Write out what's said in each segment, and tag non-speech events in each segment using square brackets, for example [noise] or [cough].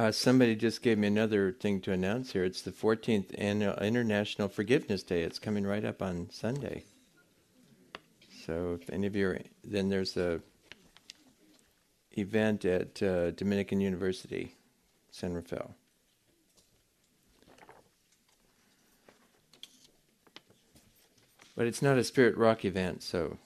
Uh, somebody just gave me another thing to announce here. It's the 14th Annual International Forgiveness Day. It's coming right up on Sunday. So if any of you are, then there's a event at uh, Dominican University, San Rafael. But it's not a spirit rock event, so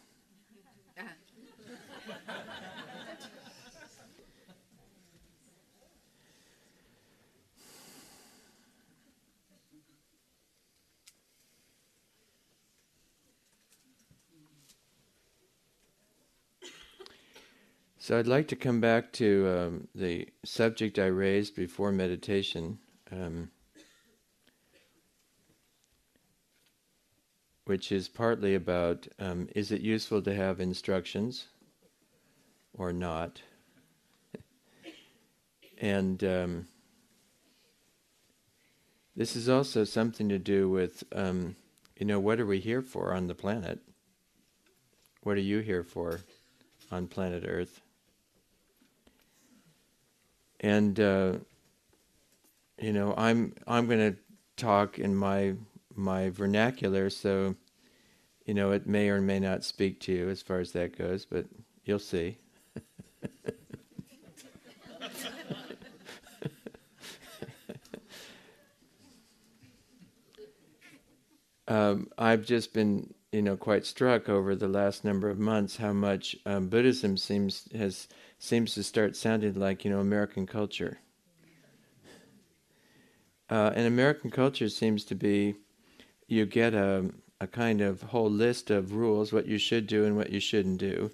So I'd like to come back to um, the subject I raised before meditation, um, which is partly about um, is it useful to have instructions or not? [laughs] and um, this is also something to do with, um, you know, what are we here for on the planet? What are you here for on planet Earth? And uh, you know I'm I'm going to talk in my my vernacular, so you know it may or may not speak to you as far as that goes, but you'll see. [laughs] um, I've just been you know quite struck over the last number of months how much um, Buddhism seems has seems to start sounding like you know American culture. Uh, and American culture seems to be you get a a kind of whole list of rules what you should do and what you shouldn't do,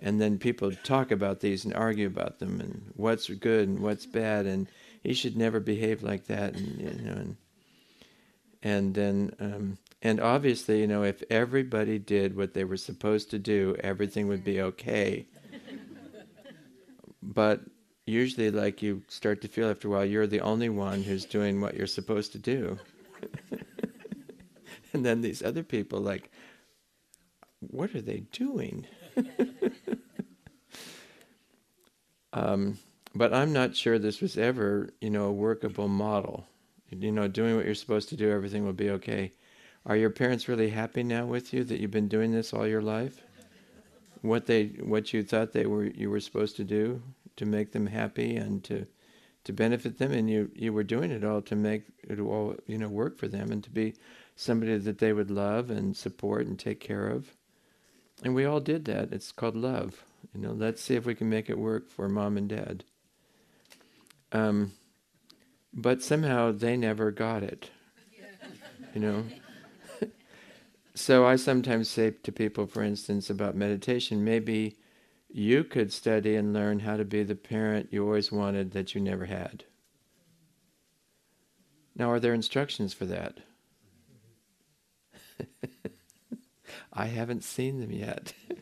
and then people talk about these and argue about them and what's good and what's bad and he should never behave like that and you know and and then um, and obviously you know if everybody did what they were supposed to do everything would be okay. But usually like you start to feel after a while you're the only one who's doing what you're supposed to do. [laughs] And then these other people like what are they doing? [laughs] Um, but i'm not sure this was ever you know a workable model. You know doing what you're supposed to do everything will be okay are your parents really happy now with you that you've been doing this all your life? What they what you thought they were you were supposed to do to make them happy and to to benefit them and you you were doing it all to make it all you know work for them and to be somebody that they would love and support and take care of. And we all did that. It's called love. You know let's see if we can make it work for mom and dad. Um, but somehow they never got it. You know so I sometimes say to people, for instance, about meditation, maybe you could study and learn how to be the parent you always wanted that you never had. Now, are there instructions for that? [laughs] I haven't seen them yet. [laughs]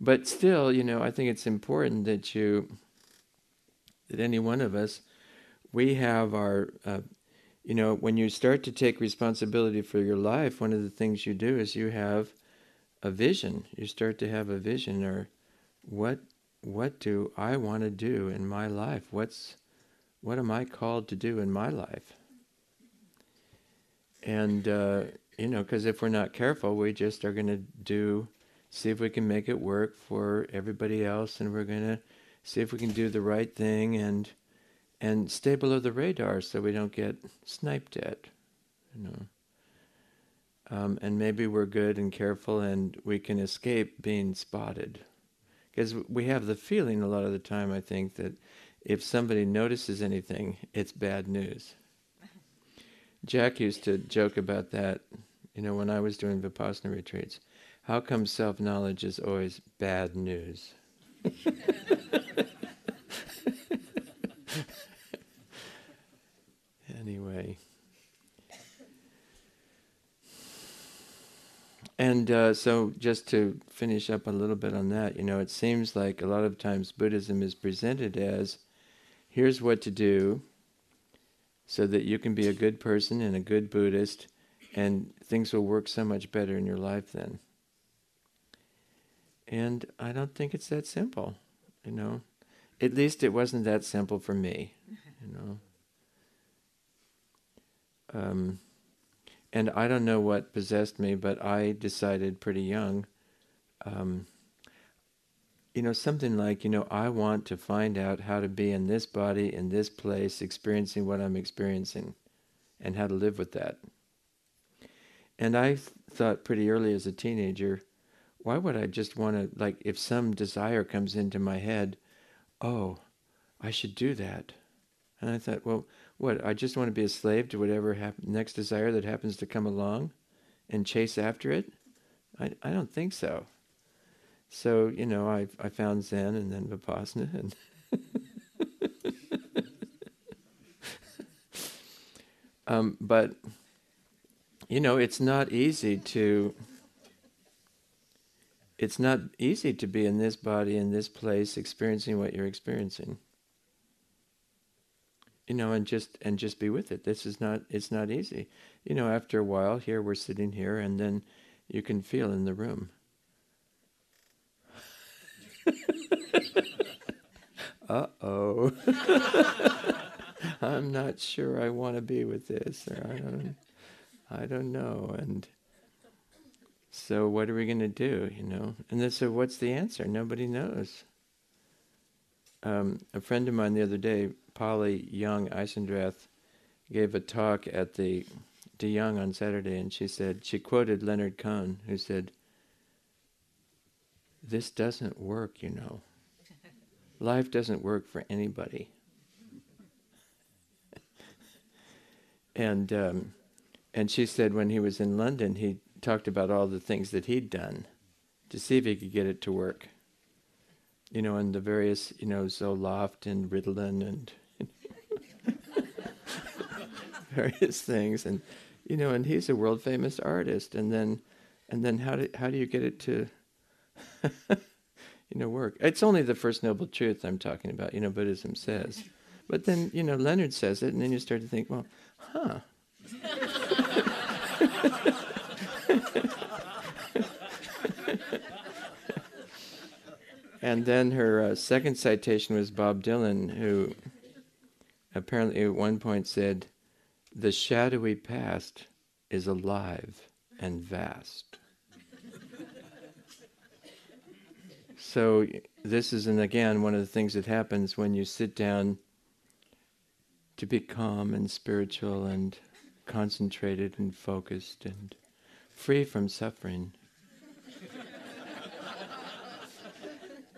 but still, you know, I think it's important that you, that any one of us, we have our uh, you know, when you start to take responsibility for your life, one of the things you do is you have a vision. You start to have a vision or what what do I want to do in my life? What's what am I called to do in my life? And uh, you know, because if we're not careful, we just are going to do see if we can make it work for everybody else, and we're going to see if we can do the right thing and and stay below the radar so we don't get sniped at, you know. Um, and maybe we're good and careful and we can escape being spotted. Because we have the feeling a lot of the time, I think, that if somebody notices anything, it's bad news. Jack used to joke about that, you know, when I was doing Vipassana retreats. How come self knowledge is always bad news? [laughs] anyway. And uh, so, just to finish up a little bit on that, you know, it seems like a lot of times Buddhism is presented as here's what to do so that you can be a good person and a good Buddhist, and things will work so much better in your life then. And I don't think it's that simple, you know. at least it wasn't that simple for me, you know. Um, and I don't know what possessed me, but I decided pretty young, um, you know, something like, you know, I want to find out how to be in this body, in this place, experiencing what I'm experiencing, and how to live with that. And I th- thought pretty early as a teenager, why would I just want to, like, if some desire comes into my head, oh, I should do that. And I thought, well, what? I just want to be a slave to whatever hap- next desire that happens to come along and chase after it? I, I don't think so. So, you know, I, I found Zen and then Vipassana and. [laughs] um, but, you know, it's not easy to it's not easy to be in this body, in this place, experiencing what you're experiencing. You know, and just and just be with it. This is not it's not easy. You know, after a while, here we're sitting here, and then you can feel in the room. [laughs] uh oh. [laughs] I'm not sure I want to be with this, or I don't, I don't know, and so what are we going to do, you know? And then, so what's the answer? Nobody knows. Um, a friend of mine the other day, Polly Young Eisendrath, gave a talk at the De Young on Saturday, and she said she quoted Leonard Cohen, who said, "This doesn't work, you know. Life doesn't work for anybody." [laughs] and um, and she said when he was in London, he talked about all the things that he'd done to see if he could get it to work. You know, and the various, you know, Zoloft and Ritalin and [laughs] various things, and you know, and he's a world famous artist. And then, and then, how do how do you get it to, [laughs] you know, work? It's only the first noble truth I'm talking about. You know, Buddhism says, but then you know, Leonard says it, and then you start to think, well, huh. [laughs] and then her uh, second citation was Bob Dylan, who apparently at one point said, The shadowy past is alive and vast. so, this is, and again, one of the things that happens when you sit down to be calm and spiritual and concentrated and focused and free from suffering.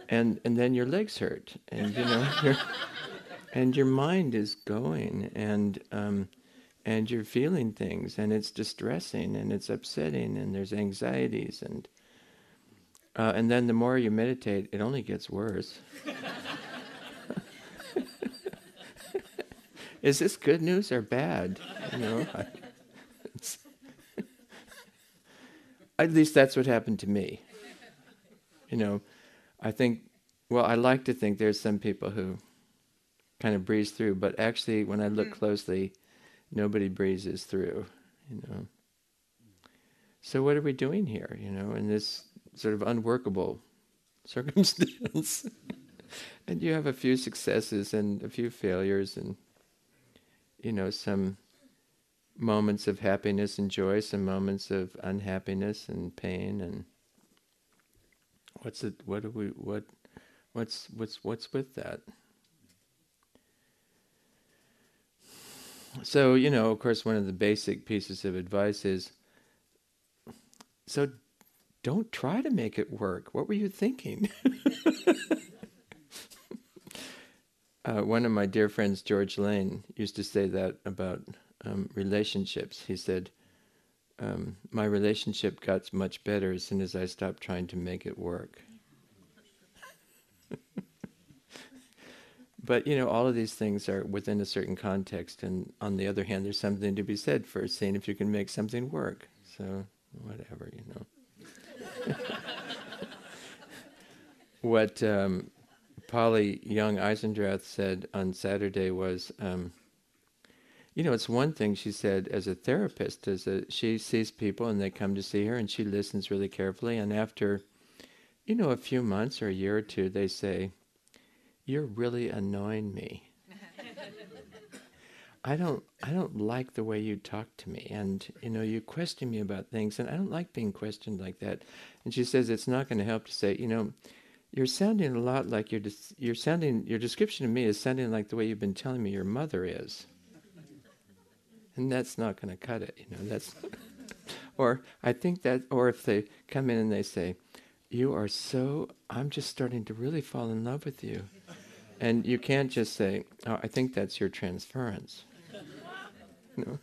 and and then your legs hurt, and you know, and your mind is going, and um, and you're feeling things, and it's distressing, and it's upsetting, and there's anxieties, and uh, and then the more you meditate, it only gets worse. [laughs] is this good news or bad? You know. At least that's what happened to me. You know, I think, well, I like to think there's some people who kind of breeze through, but actually, when I look mm. closely, nobody breezes through, you know. So, what are we doing here, you know, in this sort of unworkable [laughs] circumstance? [laughs] and you have a few successes and a few failures and, you know, some moments of happiness and joy, some moments of unhappiness and pain, and what's it? What do we? What? What's what's what's with that? So you know, of course, one of the basic pieces of advice is. So, don't try to make it work. What were you thinking? [laughs] uh, one of my dear friends, George Lane, used to say that about um, relationships. He said, um, My relationship got much better as soon as I stopped trying to make it work. [laughs] but, you know, all of these things are within a certain context. And on the other hand, there's something to be said for seeing if you can make something work. So, whatever, you know. [laughs] what um, Polly Young Eisendrath said on Saturday was. Um, you know, it's one thing she said as a therapist, as a she sees people and they come to see her and she listens really carefully and after, you know, a few months or a year or two, they say, you're really annoying me. [laughs] I don't I don't like the way you talk to me and you know you question me about things and I don't like being questioned like that. And she says it's not going to help to say, you know, you're sounding a lot like you're you're sounding your description of me is sounding like the way you've been telling me your mother is. And that's not going to cut it, you know. That's [laughs] or I think that or if they come in and they say, "You are so I'm just starting to really fall in love with you." And you can't just say, "Oh, I think that's your transference." [laughs] [laughs]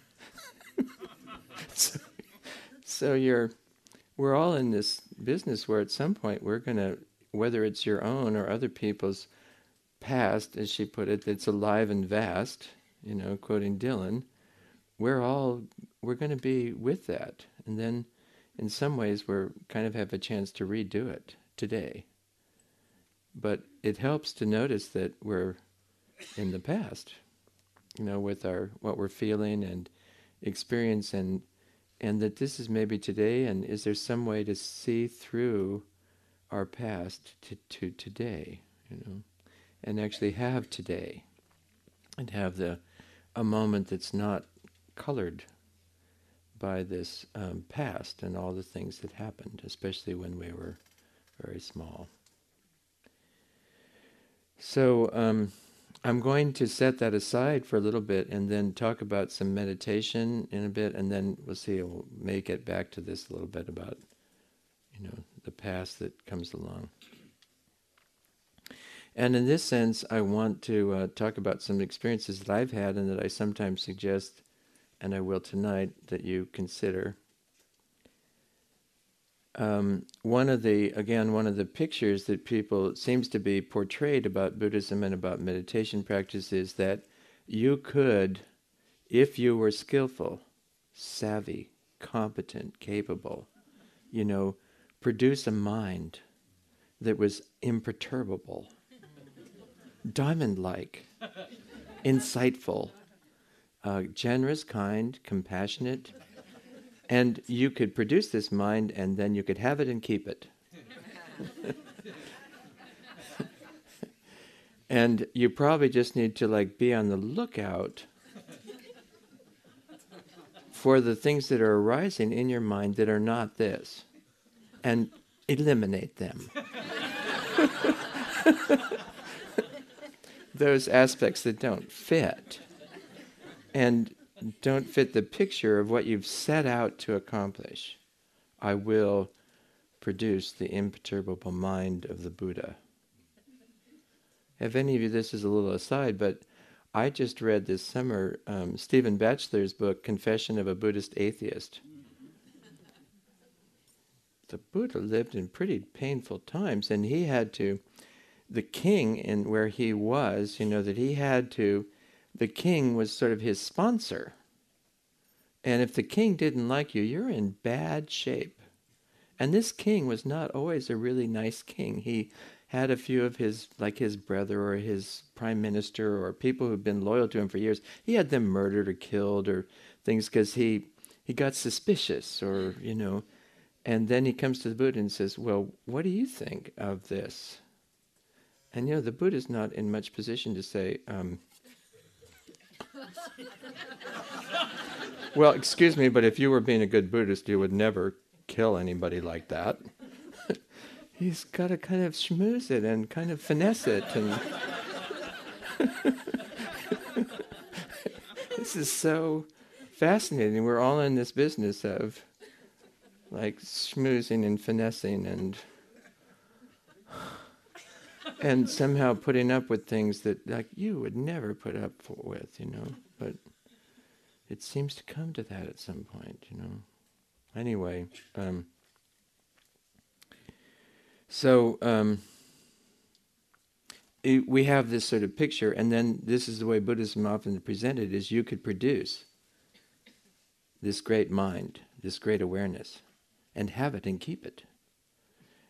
So, so you're we're all in this business where at some point we're going to whether it's your own or other people's past, as she put it, that's alive and vast, you know, quoting Dylan, we're all, we're going to be with that. And then in some ways we're kind of have a chance to redo it today. But it helps to notice that we're in the past, you know, with our, what we're feeling and experience and, and that this is maybe today and is there some way to see through our past to, to today, you know, and actually have today and have the a moment that's not colored by this um, past and all the things that happened, especially when we were very small. So um, I'm going to set that aside for a little bit and then talk about some meditation in a bit, and then we'll see. We'll make it back to this a little bit about, you know, the past that comes along. And in this sense, I want to uh, talk about some experiences that I've had and that I sometimes suggest, and I will tonight, that you consider. Um, one of the, again, one of the pictures that people seems to be portrayed about Buddhism and about meditation practice is that you could, if you were skillful, savvy, competent, capable, you know, produce a mind that was imperturbable, diamond like, insightful, uh, generous, kind, compassionate. And you could produce this mind and then you could have it and keep it. [laughs] and you probably just need to like be on the lookout for the things that are arising in your mind that are not this and eliminate them. [laughs] Those aspects that don't fit and don't fit the picture of what you've set out to accomplish. I will produce the imperturbable mind of the Buddha. If any of you, this is a little aside, but I just read this summer um, Stephen Batchelor's book, Confession of a Buddhist Atheist the Buddha lived in pretty painful times, and he had to, the king in where he was, you know, that he had to, the king was sort of his sponsor. And if the king didn't like you, you're in bad shape. And this king was not always a really nice king. He had a few of his, like his brother or his prime minister or people who'd been loyal to him for years, he had them murdered or killed or things because he, he got suspicious or, you know, and then he comes to the Buddha and says, Well, what do you think of this? And you know, the Buddha's not in much position to say, um, [laughs] Well, excuse me, but if you were being a good Buddhist, you would never kill anybody like that. [laughs] He's got to kind of schmooze it and kind of finesse it. And [laughs] this is so fascinating. We're all in this business of like schmoozing and finessing and and somehow putting up with things that like you would never put up with, you know. But it seems to come to that at some point, you know. Anyway, um, so um, it, we have this sort of picture, and then this is the way Buddhism often presented: is you could produce this great mind, this great awareness and have it and keep it.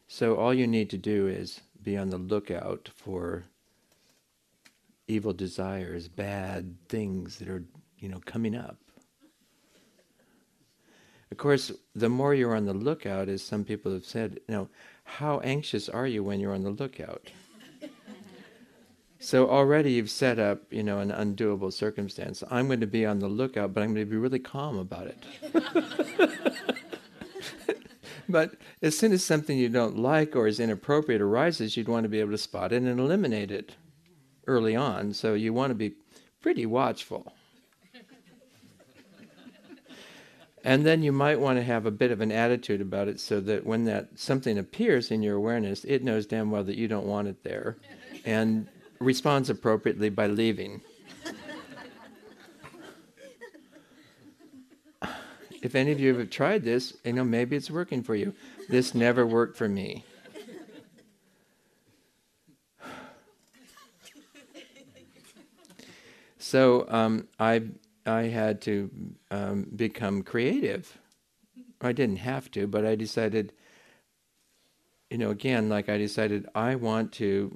So all you need to do is be on the lookout for evil desires, bad things that are, you know, coming up. Of course, the more you're on the lookout, as some people have said, you know, how anxious are you when you're on the lookout? So already you've set up, you know, an undoable circumstance. I'm going to be on the lookout, but I'm going to be really calm about it. [laughs] but as soon as something you don't like or is inappropriate arises, you'd want to be able to spot it and eliminate it early on. So you want to be pretty watchful. and then you might want to have a bit of an attitude about it so that when that something appears in your awareness, it knows damn well that you don't want it there and responds appropriately by leaving. If any of you have tried this, you know, maybe it's working for you. This never worked for me. So um, I I had to um, become creative. I didn't have to, but I decided. You know, again, like I decided, I want to.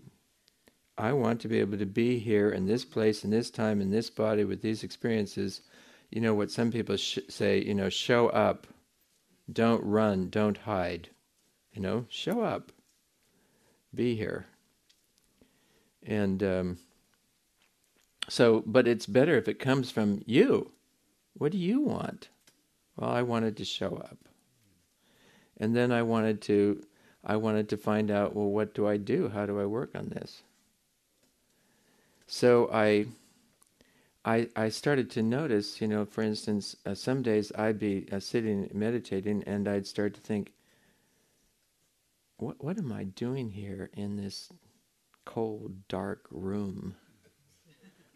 I want to be able to be here in this place, in this time, in this body, with these experiences. You know what some people sh- say. You know, show up, don't run, don't hide. You know, show up, be here. And um, so, but it's better if it comes from you. What do you want? Well, I wanted to show up. And then I wanted to I wanted to find out, well, what do I do? How do I work on this? So I I, I started to notice, you know, for instance, uh, some days I'd be uh, sitting meditating and I'd start to think, what, what am I doing here in this cold, dark room?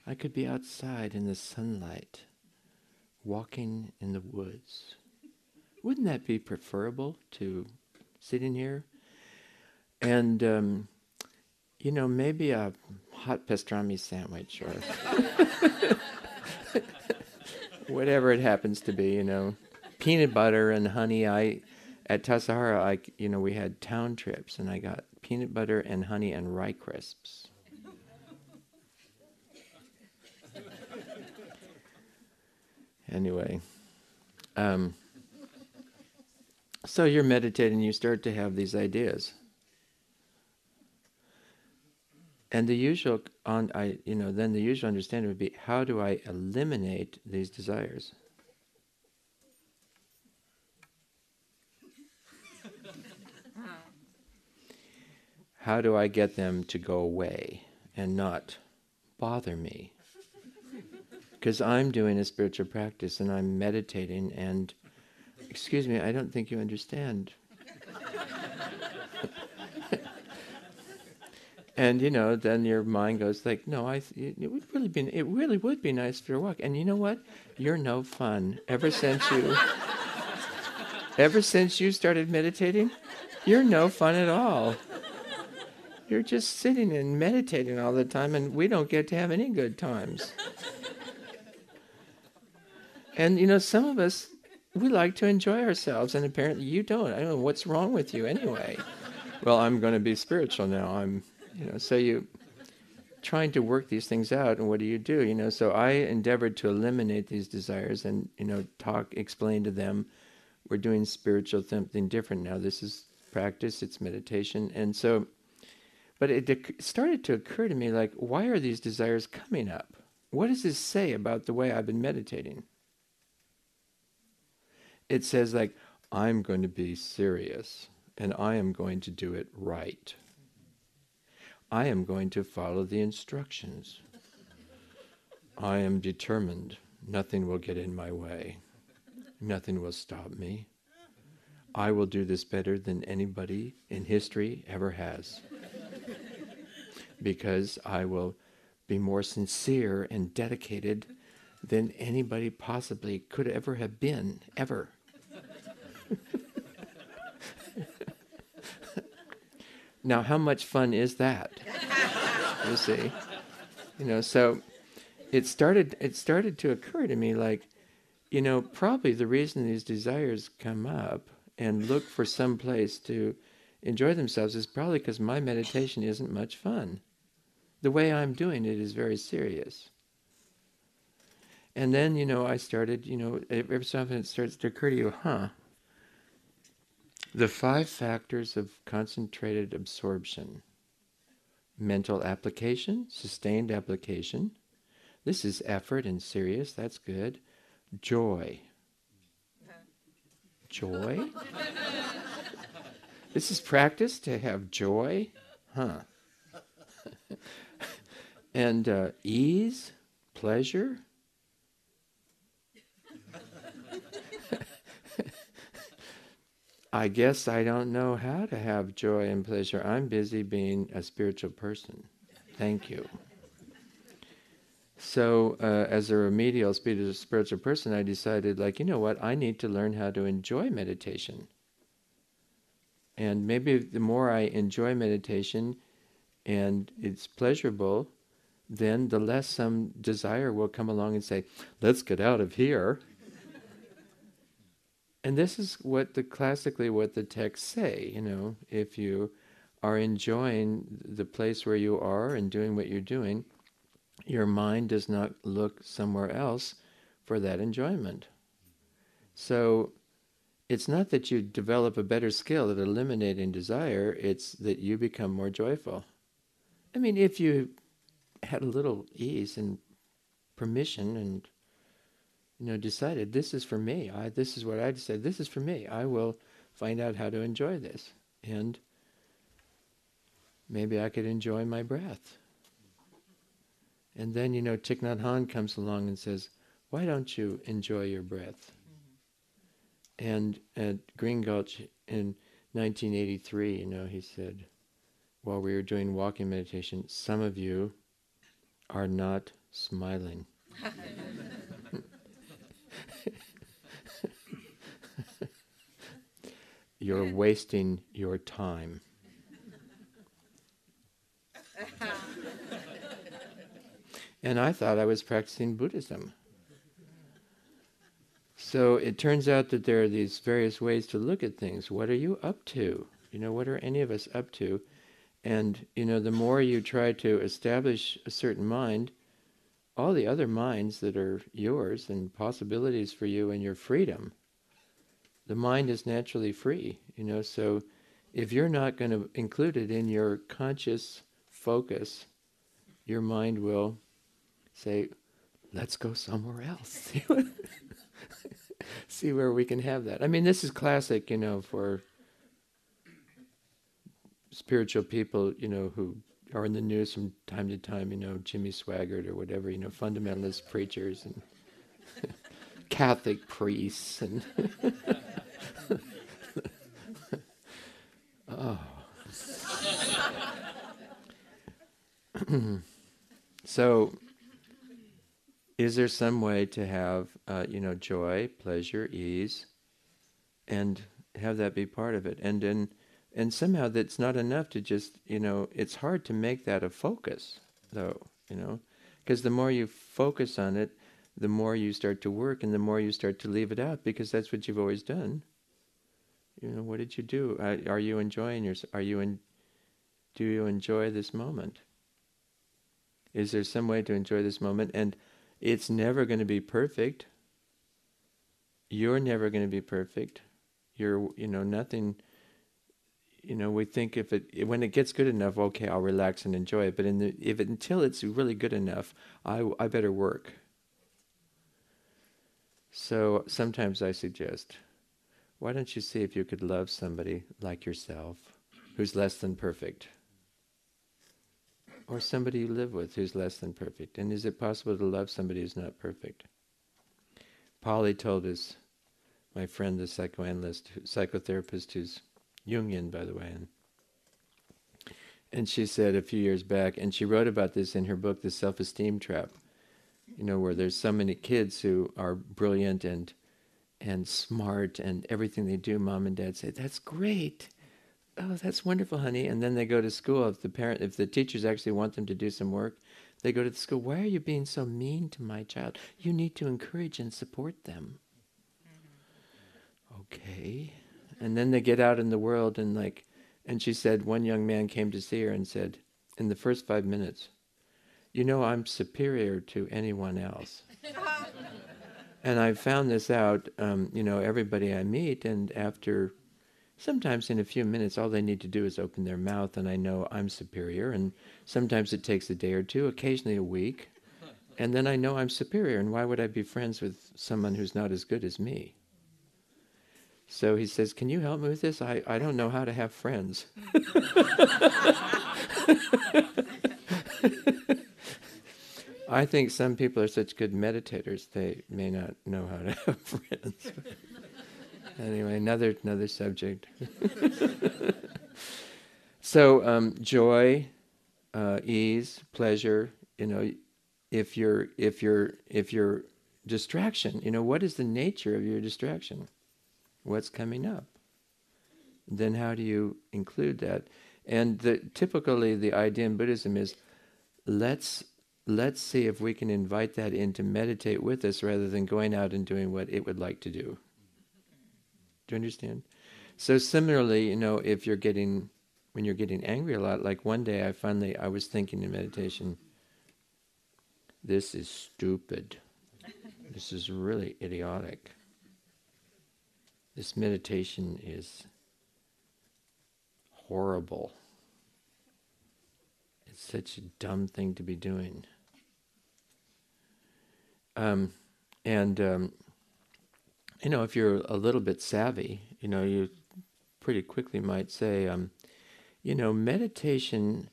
I could be outside in the sunlight, walking in the woods. Wouldn't that be preferable to sitting here? And, um, you know, maybe a hot pastrami sandwich or [laughs] whatever it happens to be, you know. Peanut butter and honey. I at Tassajara, I you know we had town trips, and I got peanut butter and honey and rye crisps. Anyway, um, so you're meditating, you start to have these ideas. And the usual, on, I, you know, then the usual understanding would be, how do I eliminate these desires? how do I get them to go away and not bother me? because I'm doing a spiritual practice and I'm meditating and excuse me, I don't think you understand. And you know, then your mind goes like, "No, I. It would really be. It really would be nice for a walk." And you know what? You're no fun. Ever since you, ever since you started meditating, you're no fun at all. You're just sitting and meditating all the time, and we don't get to have any good times. And you know, some of us we like to enjoy ourselves, and apparently you don't. I don't know what's wrong with you anyway. well, I'm going to be spiritual now. I'm, you know, so you trying to work these things out, and what do you do? You know, so I endeavored to eliminate these desires, and you know, talk, explain to them, we're doing spiritual something different now. This is practice. It's meditation, and so. But it started to occur to me like, why are these desires coming up? What does this say about the way I've been meditating? it says like i'm going to be serious and i am going to do it right i am going to follow the instructions. I am determined. Nothing will get in my way. Nothing will stop me. I will do this better than anybody in history ever has. Because i will be more sincere and dedicated than anybody possibly could ever have been ever now, how much fun is that? you see, you know. So it started. It started to occur to me, like, you know, probably the reason these desires come up and look for some place to enjoy themselves is probably because my meditation isn't much fun. The way I'm doing it is very serious. And then, you know, I started, you know, every so often it starts to occur to you, huh, the five factors of concentrated absorption. mental application, sustained application. This is effort and serious, that's good. Joy. Joy? [laughs] this is practice to have joy? Huh. [laughs] and uh, ease, pleasure. I guess I don't know how to have joy and pleasure. I'm busy being a spiritual person. Thank you. So, uh, as a remedial spiritual person, I decided, like, you know what? I need to learn how to enjoy meditation. And maybe the more I enjoy meditation and it's pleasurable, then the less some desire will come along and say, let's get out of here. And this is what the classically what the texts say, you know, if you are enjoying the place where you are and doing what you're doing, your mind does not look somewhere else for that enjoyment. So it's not that you develop a better skill at eliminating desire, it's that you become more joyful. I mean, if you had a little ease and permission and you know decided this is for me. I, this is what i decided this is for me. I will find out how to enjoy this. And maybe i could enjoy my breath. And then you know Thich Nhat Hanh comes along and says why don't you enjoy your breath? Mm-hmm. and at green gulch in 1983 you know he said while we were doing walking meditation some of you are not smiling. [laughs] You're [laughs] wasting your time. and I thought I was practicing Buddhism. So it turns out that there are these various ways to look at things. What are you up to? You know, what are any of us up to? And, you know, the more you try to establish a certain mind, all the other minds that are yours and possibilities for you and your freedom, the mind is naturally free, you know. So if you're not going to include it in your conscious focus, your mind will say, let's go somewhere else. [laughs] [laughs] See where we can have that. I mean, this is classic, you know, for spiritual people, you know, who are in the news from time to time, you know, Jimmy Swaggart or whatever, you know, fundamentalist preachers and Catholic priests and [laughs] oh. [clears throat] so is there some way to have uh, you know joy pleasure ease and have that be part of it and then and somehow that's not enough to just you know it's hard to make that a focus though you know because the more you focus on it the more you start to work and the more you start to leave it out because that's what you've always done. You know what did you do? Are you enjoying your are you in do you enjoy this moment? Is there some way to enjoy this moment? And it's never going to be perfect. You're never going to be perfect. You're you know nothing you know, we think if it when it gets good enough, okay, I'll relax and enjoy it. But in the, if it, until it's really good enough, I I better work. So sometimes I suggest, why don't you see if you could love somebody like yourself, who's less than perfect, or somebody you live with who's less than perfect, and is it possible to love somebody who's not perfect? Polly told us, my friend, the psychoanalyst, psychotherapist who's Jungian, by the way. And, and she said a few years back, and she wrote about this in her book, The Self Esteem Trap, you know, where there's so many kids who are brilliant and and smart and everything they do, mom and dad say, That's great. Oh, that's wonderful, honey. And then they go to school. If the parent if the teachers actually want them to do some work, they go to the school, Why are you being so mean to my child? You need to encourage and support them. Mm-hmm. Okay. And then they get out in the world and like, and she said one young man came to see her and said, in the first five minutes, you know, I'm superior to anyone else. [laughs] and I found this out, um, you know, everybody I meet, and after, Sometimes in a few minutes, all they need to do is open their mouth, and I know I'm superior. And sometimes it takes a day or two, occasionally a week. And then I know I'm superior, and why would I be friends with someone who's not as good as me? So he says, Can you help me with this? I, I don't know how to have friends. [laughs] I think some people are such good meditators they may not know how to [laughs] have friends. anyway, another another subject. [laughs] so um, joy, uh, ease, pleasure. You know, if you're if you're if you're distraction, you know, what is the nature of your distraction? What's coming up? Then how do you include that? And the, typically, the idea in Buddhism is let's let's see if we can invite that in to meditate with us rather than going out and doing what it would like to do. Do you understand? So similarly, you know, if you're getting when you're getting angry a lot, like one day I finally I was thinking in meditation, this is stupid. This is really idiotic. This meditation is horrible. It's such a dumb thing to be doing. Um, and um, you know, if you're a little bit savvy, you know, you pretty quickly might say, um, you know, meditation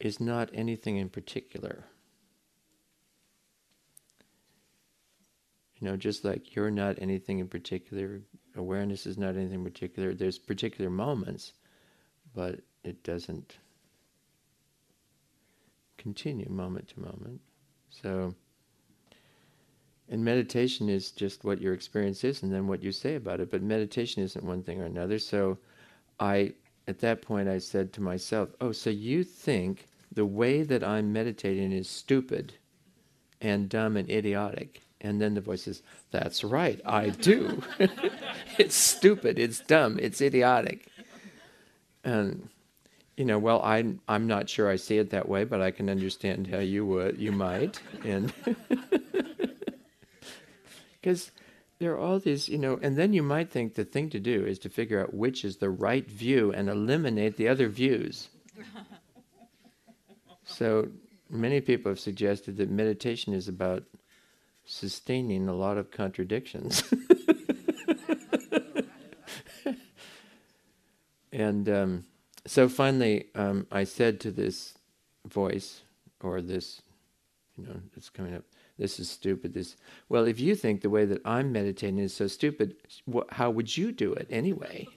is not anything in particular. You know, just like you're not anything in particular, awareness is not anything particular. There's particular moments, but it doesn't continue moment to moment. So, and meditation is just what your experience is and then what you say about it. But meditation isn't one thing or another. So, I, at that point, I said to myself, Oh, so you think the way that I'm meditating is stupid and dumb and idiotic? And then the voice says, That's right, I do. [laughs] it's stupid, it's dumb, it's idiotic. And, you know, well, I'm, I'm not sure I see it that way, but I can understand how you would, you might. And [laughs] because there are all these, you know, and then you might think the thing to do is to figure out which is the right view and eliminate the other views. [laughs] so many people have suggested that meditation is about sustaining a lot of contradictions. [laughs] and um, so finally, um, I said to this voice, or this, you know, it's coming up, this is stupid. This, well, if you think the way that I'm meditating is so stupid, wh- how would you do it anyway?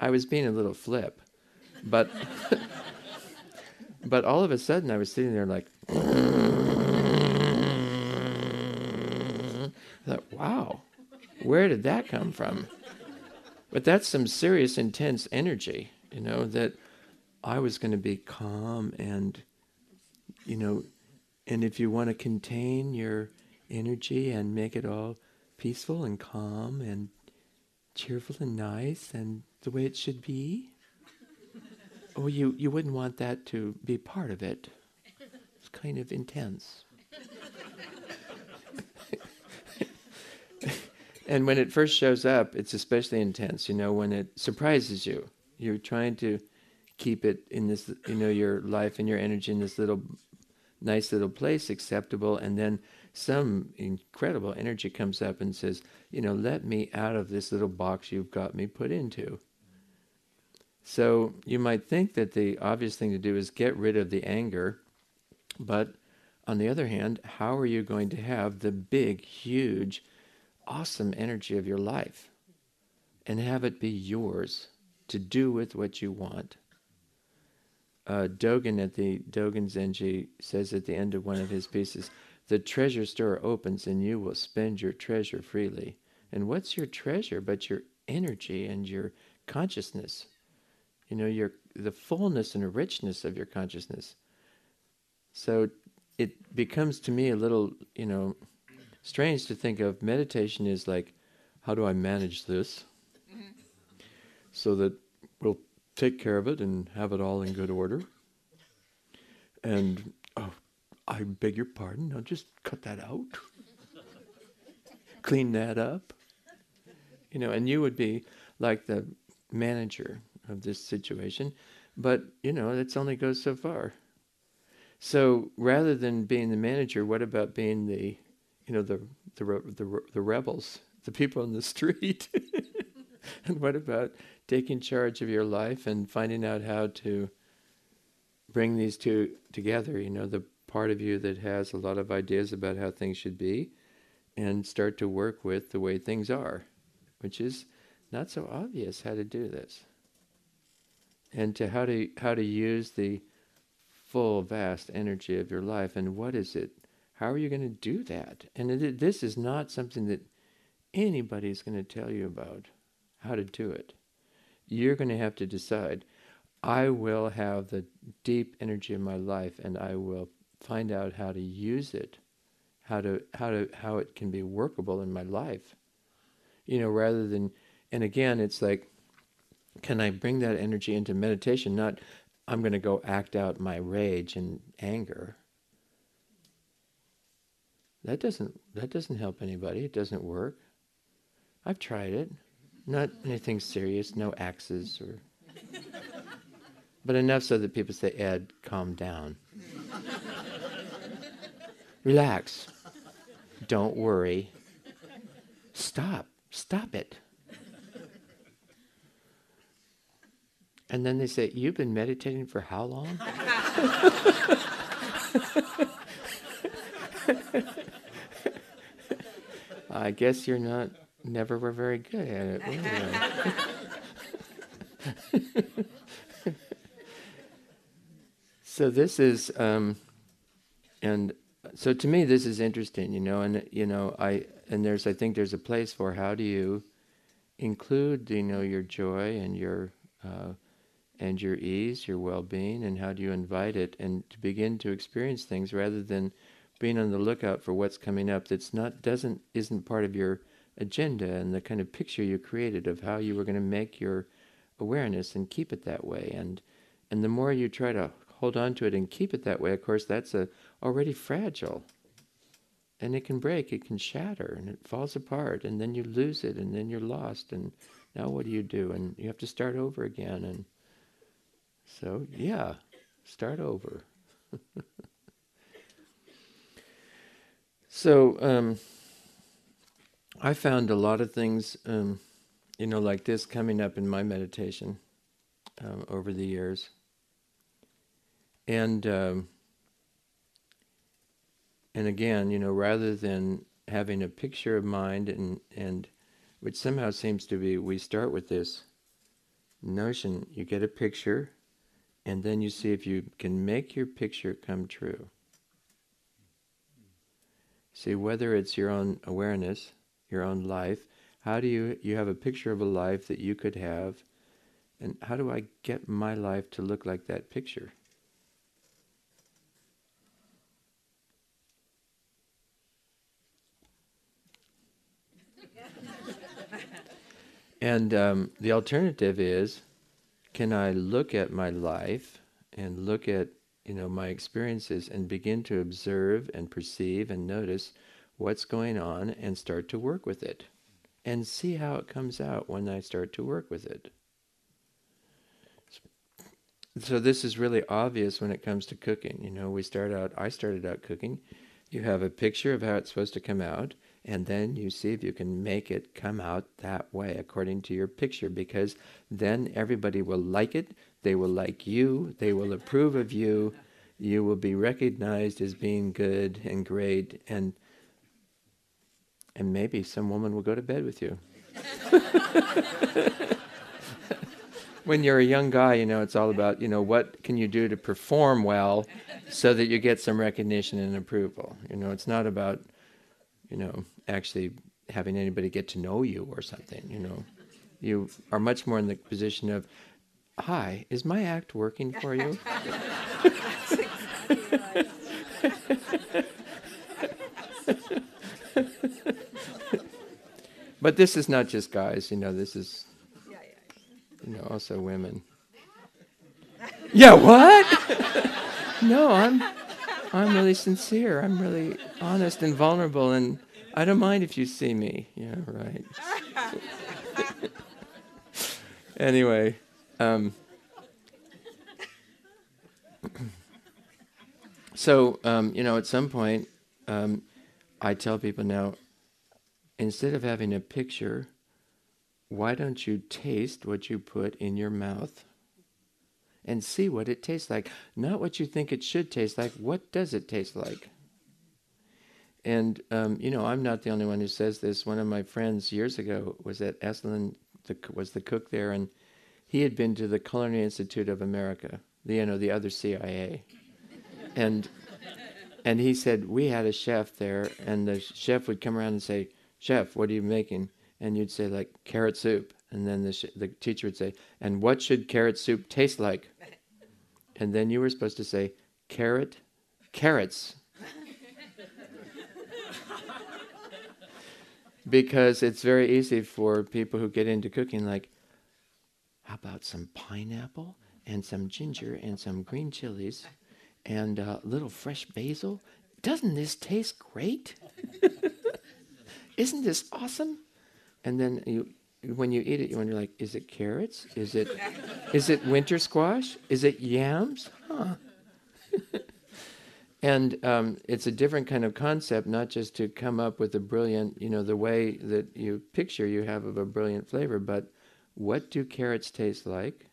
I was being a little flip, but, [laughs] but all of a sudden I was sitting there like. [laughs] I thought, wow, where did that come from? But that's some serious, intense energy, you know, that I was going to be calm and, you know, and if you want to contain your energy and make it all peaceful and calm and cheerful and nice and the way it should be, oh, you, you wouldn't want that to be part of it. It's kind of intense. [laughs] and when it first shows up, it's especially intense. You know, when it surprises you, you're trying to keep it in this, you know, your life and your energy in this little, nice little place, acceptable, and then some incredible energy comes up and says, you know, let me out of this little box you've got me put into. So you might think that the obvious thing to do is get rid of the anger, but on the other hand, how are you going to have the big, huge, awesome energy of your life and have it be yours to do with what you want. Uh, Dogen at the Dogen Zenji says at the end of one of his pieces, the treasure store opens and you will spend your treasure freely. And what's your treasure but your energy and your consciousness? You know, your the fullness and richness of your consciousness. So it becomes to me a little, you know, strange to think of meditation is like, how do I manage this mm-hmm. so that we'll take care of it and have it all in good order? And, oh, I beg your pardon, I'll just cut that out, [laughs] clean that up. You know, and you would be like the manager of this situation, but you know, it only goes so far. So rather than being the manager, what about being the, you know, the the the, the rebels, the people in the [laughs] street? [laughs] and what about taking charge of your life and finding out how to bring these two together? You know, the part of you that has a lot of ideas about how things should be, and start to work with the way things are, which is not so obvious how to do this. And to how to how to use the full vast energy of your life and what is it? How are you going to do that? And it, this is not something that anybody's going to tell you about how to do it. You're going to have to decide I will have the deep energy of my life and I will find out how to use it, how to how to how it can be workable in my life. You know, rather than and again it's like can I bring that energy into meditation? Not I'm going to go act out my rage and anger. That doesn't that doesn't help anybody. It doesn't work. I've tried it. Not anything serious, no axes or but enough so that people say, Ed, calm down. Relax. Don't worry. Stop. Stop it. And then they say, You've been meditating for how long? [laughs] I guess you're not, never were very good at it. [laughs] so this is, um, and so to me this is interesting, you know, and you know, I and there's I think there's a place for how do you include, you know, your joy and your uh, and your ease, your well-being, and how do you invite it and to begin to experience things rather than being on the lookout for what's coming up that's not doesn't isn't part of your agenda and the kind of picture you created of how you were going to make your awareness and keep it that way. And and the more you try to hold on to it and keep it that way of course that's a already fragile. And it can break it can shatter and it falls apart and then you lose it and then you're lost and now what do you do? And you have to start over again and so, yeah, start over. [laughs] so, um, I found a lot of things, um, you know, like this coming up in my meditation um, over the years. And, um, and again, you know, rather than having a picture of mind and, and which somehow seems to be, we start with this notion, you get a picture, and then you see if you can make your picture come true. See whether it's your own awareness, your own life. How do you you have a picture of a life that you could have, and how do I get my life to look like that picture? and um, the alternative is can I look at my life and look at you know my experiences and begin to observe and perceive and notice what's going on and start to work with it and see how it comes out when I start to work with it. So this is really obvious when it comes to cooking. You know, we start out I started out cooking. You have a picture of how it's supposed to come out and then you see if you can make it come out that way according to your picture because then everybody will like it they will like you they will approve of you you will be recognized as being good and great and and maybe some woman will go to bed with you [laughs] when you're a young guy you know it's all about you know what can you do to perform well so that you get some recognition and approval you know it's not about you know, actually having anybody get to know you or something, you know. You are much more in the position of, hi, is my act working for you? [laughs] but this is not just guys, you know, this is, you know, also women. Yeah, what? [laughs] no, I'm I'm really sincere. I'm really honest and vulnerable, and I don't mind if you see me. Yeah, right. [laughs] anyway, um, [clears throat] so um, you know, at some point, um, I tell people now, instead of having a picture, why don't you taste what you put in your mouth and see what it tastes like? Not what you think it should taste like. What does it taste like? And um, you know, I'm not the only one who says this. One of my friends years ago was at Esalen, the, was the cook there, and he had been to the Culinary Institute of America, the, you know, the other CIA, and and he said we had a chef there, and the chef would come around and say, "Chef, what are you making?" And you'd say like carrot soup, and then the sh- the teacher would say, "And what should carrot soup taste like?" [laughs] And then you were supposed to say, "Carrot, carrots." [laughs] because it's very easy for people who get into cooking, like, how about some pineapple and some ginger and some green chilies and a little fresh basil? Doesn't this taste great? [laughs] Isn't this awesome? And then you, when you eat it, you wonder, like, is it carrots? Is it, is it winter squash? Is it yams? Huh. [laughs] And um, it's a different kind of concept, not just to come up with a brilliant, you know, the way that you picture you have of a brilliant flavor, but what do carrots taste like?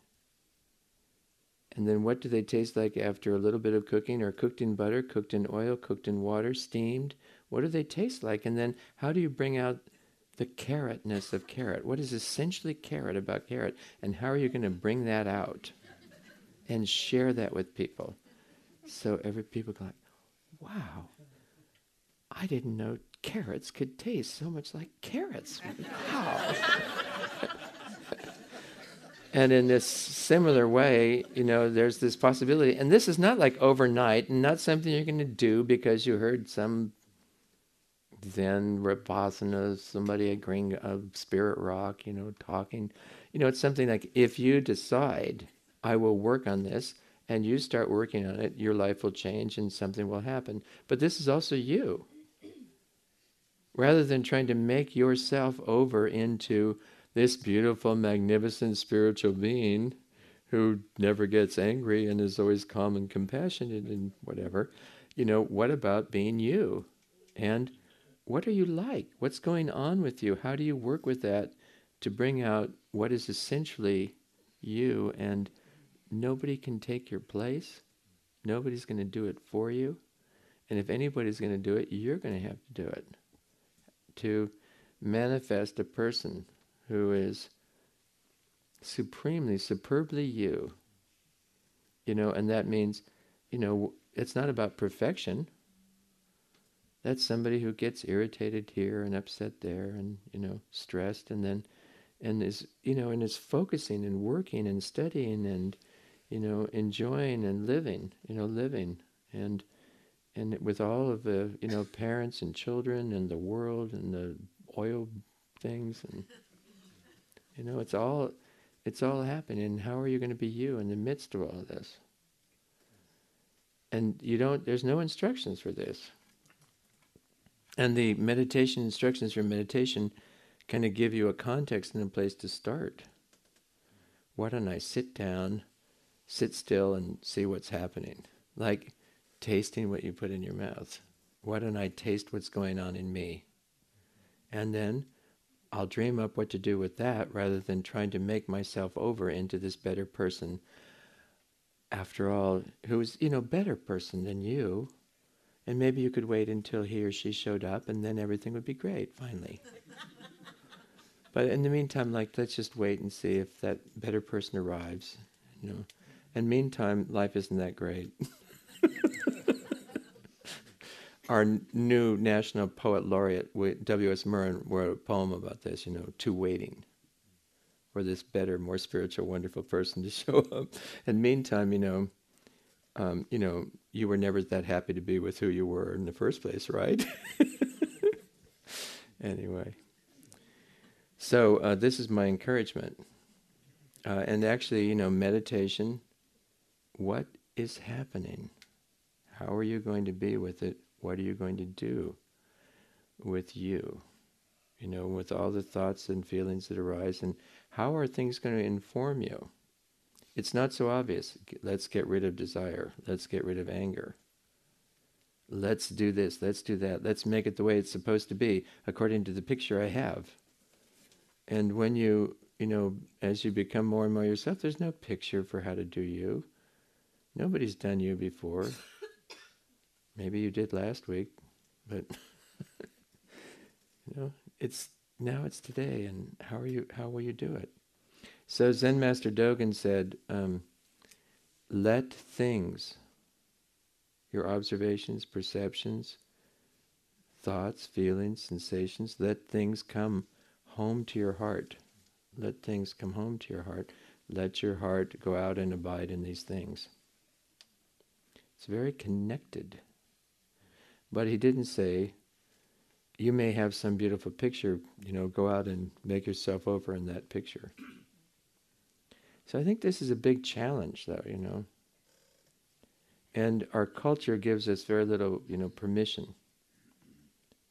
And then what do they taste like after a little bit of cooking or cooked in butter, cooked in oil, cooked in water, steamed? What do they taste like? And then how do you bring out the carrotness of carrot? What is essentially carrot about carrot? And how are you going to bring that out and share that with people? So every people go like, wow, I didn't know carrots could taste so much like carrots. Wow. [laughs] and in this similar way, you know, there's this possibility. And this is not like overnight and not something you're going to do because you heard some Zen Vipassana, somebody agreeing of Spirit Rock, you know, talking. You know, it's something like if you decide, I will work on this, and you start working on it, your life will change and something will happen. But this is also you. Rather than trying to make yourself over into this beautiful, magnificent spiritual being who never gets angry and is always calm and compassionate and whatever, you know, what about being you? And what are you like? What's going on with you? How do you work with that to bring out what is essentially you and Nobody can take your place. Nobody's going to do it for you. And if anybody's going to do it, you're going to have to do it. To manifest a person who is supremely, superbly you. You know, and that means, you know, it's not about perfection. That's somebody who gets irritated here and upset there and, you know, stressed and then and is you know and is focusing and working and studying and you know, enjoying and living, you know, living and and with all of the, you know, parents and children and the world and the oil things and you know, it's all it's all happening. How are you going to be you in the midst of all of this? And you don't there's no instructions for this. And the meditation instructions for meditation kind of give you a context and a place to start. Why don't I sit down sit still and see what's happening. Like tasting what you put in your mouth. Why don't I taste what's going on in me? And then I'll dream up what to do with that rather than trying to make myself over into this better person. After all, who's, you know, better person than you. And maybe you could wait until he or she showed up and then everything would be great, finally. [laughs] but in the meantime, like, let's just wait and see if that better person arrives, you know. And meantime, life isn't that great. [laughs] Our new national poet laureate, W.S. Merwin, wrote a poem about this, you know, to waiting for this better, more spiritual, wonderful person to [laughs] show up. And meantime, you know, um, you know, you were never that happy to be with who you were in the first place, right? [laughs] anyway, so uh, this is my encouragement, uh, and actually, you know, meditation what is happening? How are you going to be with it? What are you going to do with you? you know, with all the thoughts and feelings that arise, and how are things going to inform you? It's not so obvious. Let's get rid of desire. Let's get rid of anger. Let's do this. Let's do that. Let's make it the way it's supposed to be according to the picture I have. And when you, you know, as you become more and more yourself, there's no picture for how to do you. Nobody's done you before. [laughs] Maybe you did last week, but [laughs] you know, it's now it's today, and how are you? How will you do it? So Zen Master Dogen said, um, "Let things, your observations, perceptions, thoughts, feelings, sensations, let things come home to your heart. Let things come home to your heart. Let your heart go out and abide in these things." It's very connected. But he didn't say, you may have some beautiful picture, you know, go out and make yourself over in that picture. So I think this is a big challenge, though, you know. And our culture gives us very little, you know, permission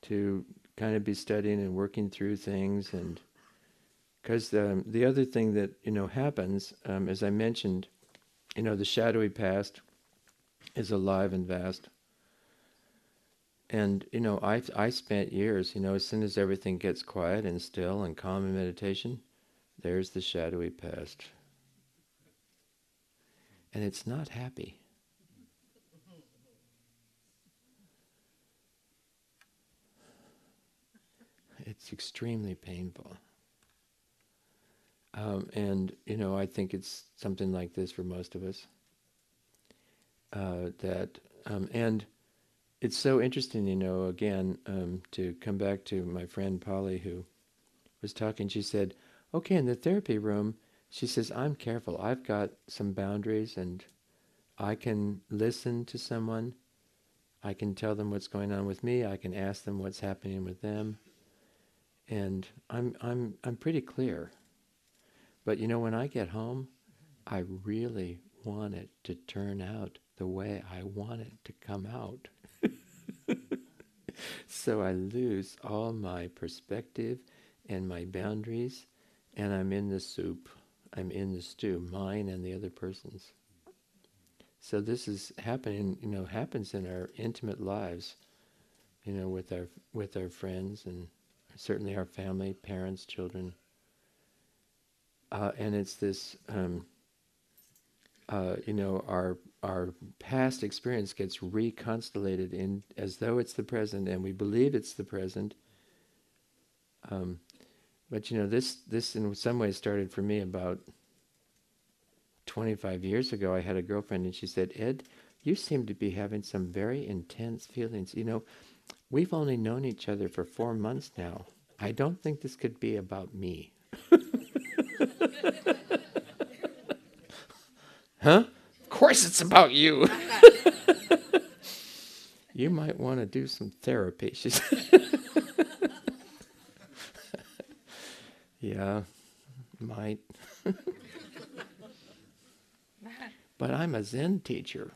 to kind of be studying and working through things. And because um, the other thing that, you know, happens, um, as I mentioned, you know, the shadowy past is alive and vast. And you know, I I spent years, you know, as soon as everything gets quiet and still and calm in meditation, there's the shadowy past. And it's not happy. It's extremely painful. Um, and, you know, I think it's something like this for most of us uh, that um, and it's so interesting, you know. Again, um, to come back to my friend Polly who was talking, she said, "Okay, in the therapy room." She says, I'm careful. I've got some boundaries and I can listen to someone. I can tell them what's going on with me. I can ask them what's happening with them. And I'm, I'm, I'm pretty clear. But you know, when I get home, I really want it to turn out the way I want it to come out. [laughs] so I lose all my perspective and my boundaries, and I'm in the soup. I'm in the stew, mine and the other person's. So this is happening, you know, happens in our intimate lives, you know, with our with our friends and certainly our family, parents, children. Uh, and it's this um, uh, you know, our our past experience gets reconstellated in as though it's the present, and we believe it's the present. Um, but you know, this this in some ways started for me about 25 years ago. I had a girlfriend, and she said, "Ed, you seem to be having some very intense feelings. You know, we've only known each other for four months now. I don't think this could be about me." [laughs] Huh? Of course it's about you. [laughs] you might want to do some therapy. [laughs] She said. Yeah, might. [laughs] but I'm a Zen teacher.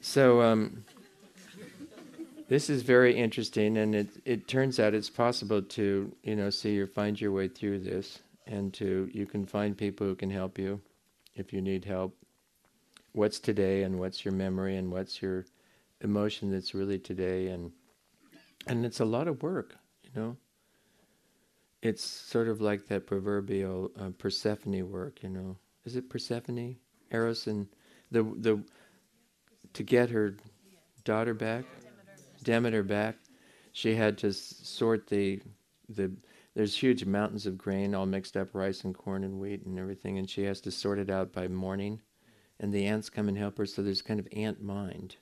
so um, this is very interesting, and it, it turns out it's possible to you know see or find your way through this and to you can find people who can help you if you need help. What's today and what's your memory and what's your emotion that's really today and and it's a lot of work, you know. It's sort of like that proverbial uh, Persephone work, you know. Is it Persephone? Eros and the the to get her daughter back, Demeter back, she had to sort the the there's huge mountains of grain all mixed up rice and corn and wheat and everything and she has to sort it out by morning and the ants come and help her so there's kind of ant mind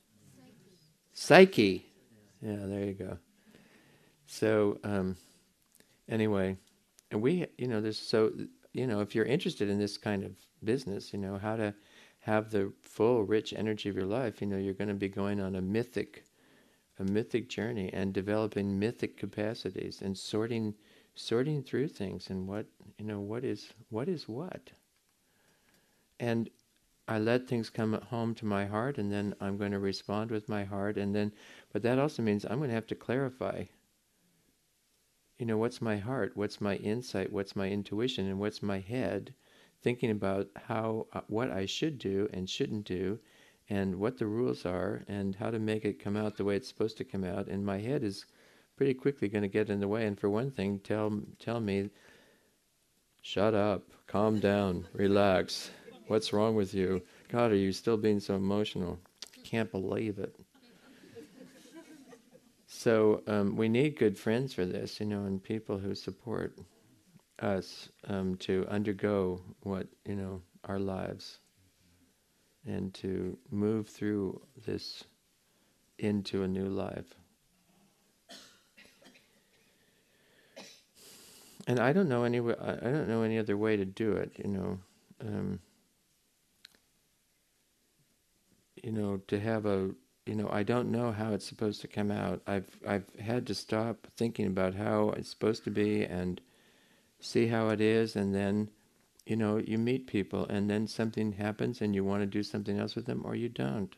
psyche, psyche. yeah there you go so um, anyway and we you know there's so you know if you're interested in this kind of business you know how to have the full rich energy of your life you know you're going to be going on a mythic a mythic journey and developing mythic capacities and sorting sorting through things and what you know what is what is what and I let things come home to my heart, and then I'm going to respond with my heart, and then, but that also means I'm going to have to clarify. You know, what's my heart? What's my insight? What's my intuition? And what's my head? Thinking about how, uh, what I should do and shouldn't do, and what the rules are, and how to make it come out the way it's supposed to come out. And my head is pretty quickly going to get in the way. And for one thing, tell tell me, shut up, calm down, relax. What's wrong with you? God, are you still being so emotional? I can't believe it. So um, we need good friends for this, you know, and people who support us um, to undergo what you know our lives and to move through this into a new life. And I don't know any I don't know any other way to do it, you know. Um, you know, to have a you know, I don't know how it's supposed to come out. I've I've had to stop thinking about how it's supposed to be and see how it is and then you know, you meet people and then something happens and you want to do something else with them or you don't.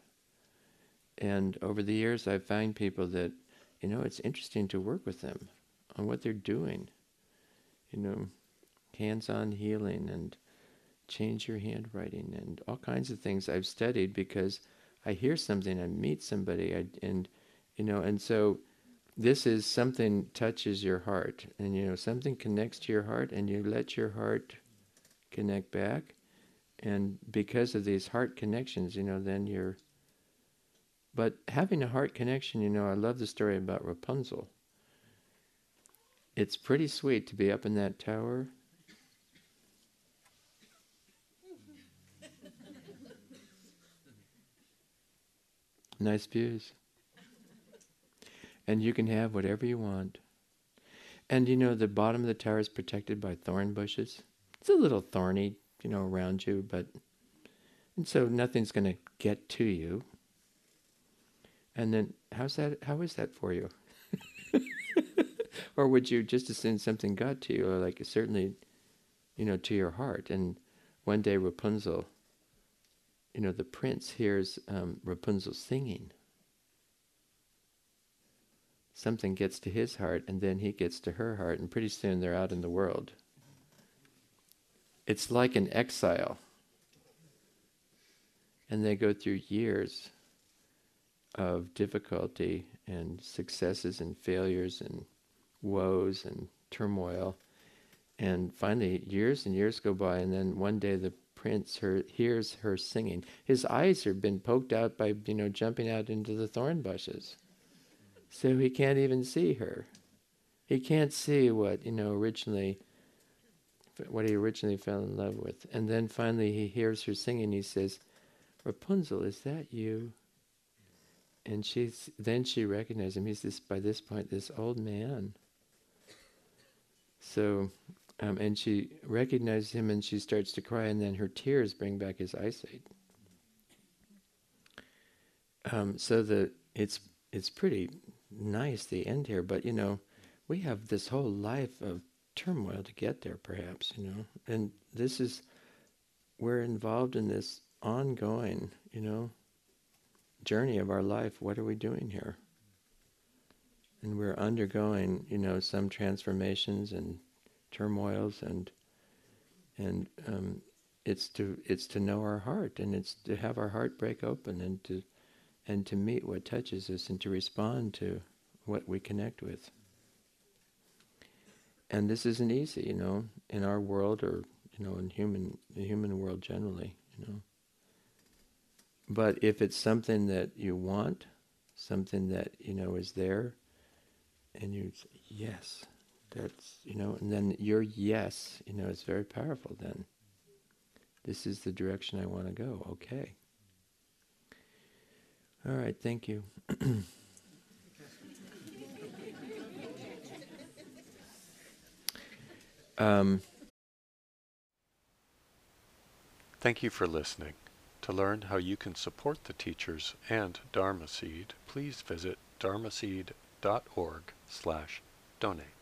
And over the years I've found people that, you know, it's interesting to work with them on what they're doing. You know, hands-on healing and change your handwriting and all kinds of things I've studied because I hear something, I meet somebody, I, and you know, and so this is something touches your heart, and you know, something connects to your heart, and you let your heart connect back, and because of these heart connections, you know, then you're. But having a heart connection, you know, I love the story about Rapunzel. It's pretty sweet to be up in that tower nice views. And you can have whatever you want. And you know, the bottom of the tower is protected by thorn bushes. It's a little thorny, you know, around you, but. And so nothing's going to get to you. And then, how's that? How is that for you? [laughs] or would you just assume something got to you, or like certainly, you know, to your heart? And one day Rapunzel you know, the prince hears um, Rapunzel singing. Something gets to his heart, and then he gets to her heart, and pretty soon they're out in the world. It's like an exile. And they go through years of difficulty and successes and failures and woes and turmoil. And finally, years and years go by, and then one day the prince her, hears her singing. His eyes have been poked out by, you know, jumping out into the thorn bushes. So he can't even see her. He can't see what, you know, originally, what he originally fell in love with. And then finally he hears her singing. He says, Rapunzel, is that you? And she's, then she recognizes him. He's this, by this point, this old man. So um, and she recognizes him and she starts to cry, and then her tears bring back his eyesight. Um, so the it's it's pretty nice the end here, but you know, we have this whole life of turmoil to get there, perhaps you know, and this is we're involved in this ongoing, you know, journey of our life. What are we doing here? And we're undergoing, you know, some transformations and turmoils and and um, it's to it's to know our heart and it's to have our heart break open and to and to meet what touches us and to respond to what we connect with. And this isn't easy, you know, in our world or you know in human the human world generally, you know. But if it's something that you want, something that you know is there, and you say, yes, that's, you know, and then your yes, you know, is very powerful then. This is the direction I want to go. Okay. All right, thank you. [clears throat] um, Thank you for listening. To learn how you can support the teachers and Dharma Seed, please visit dharmaseed.org slash donate.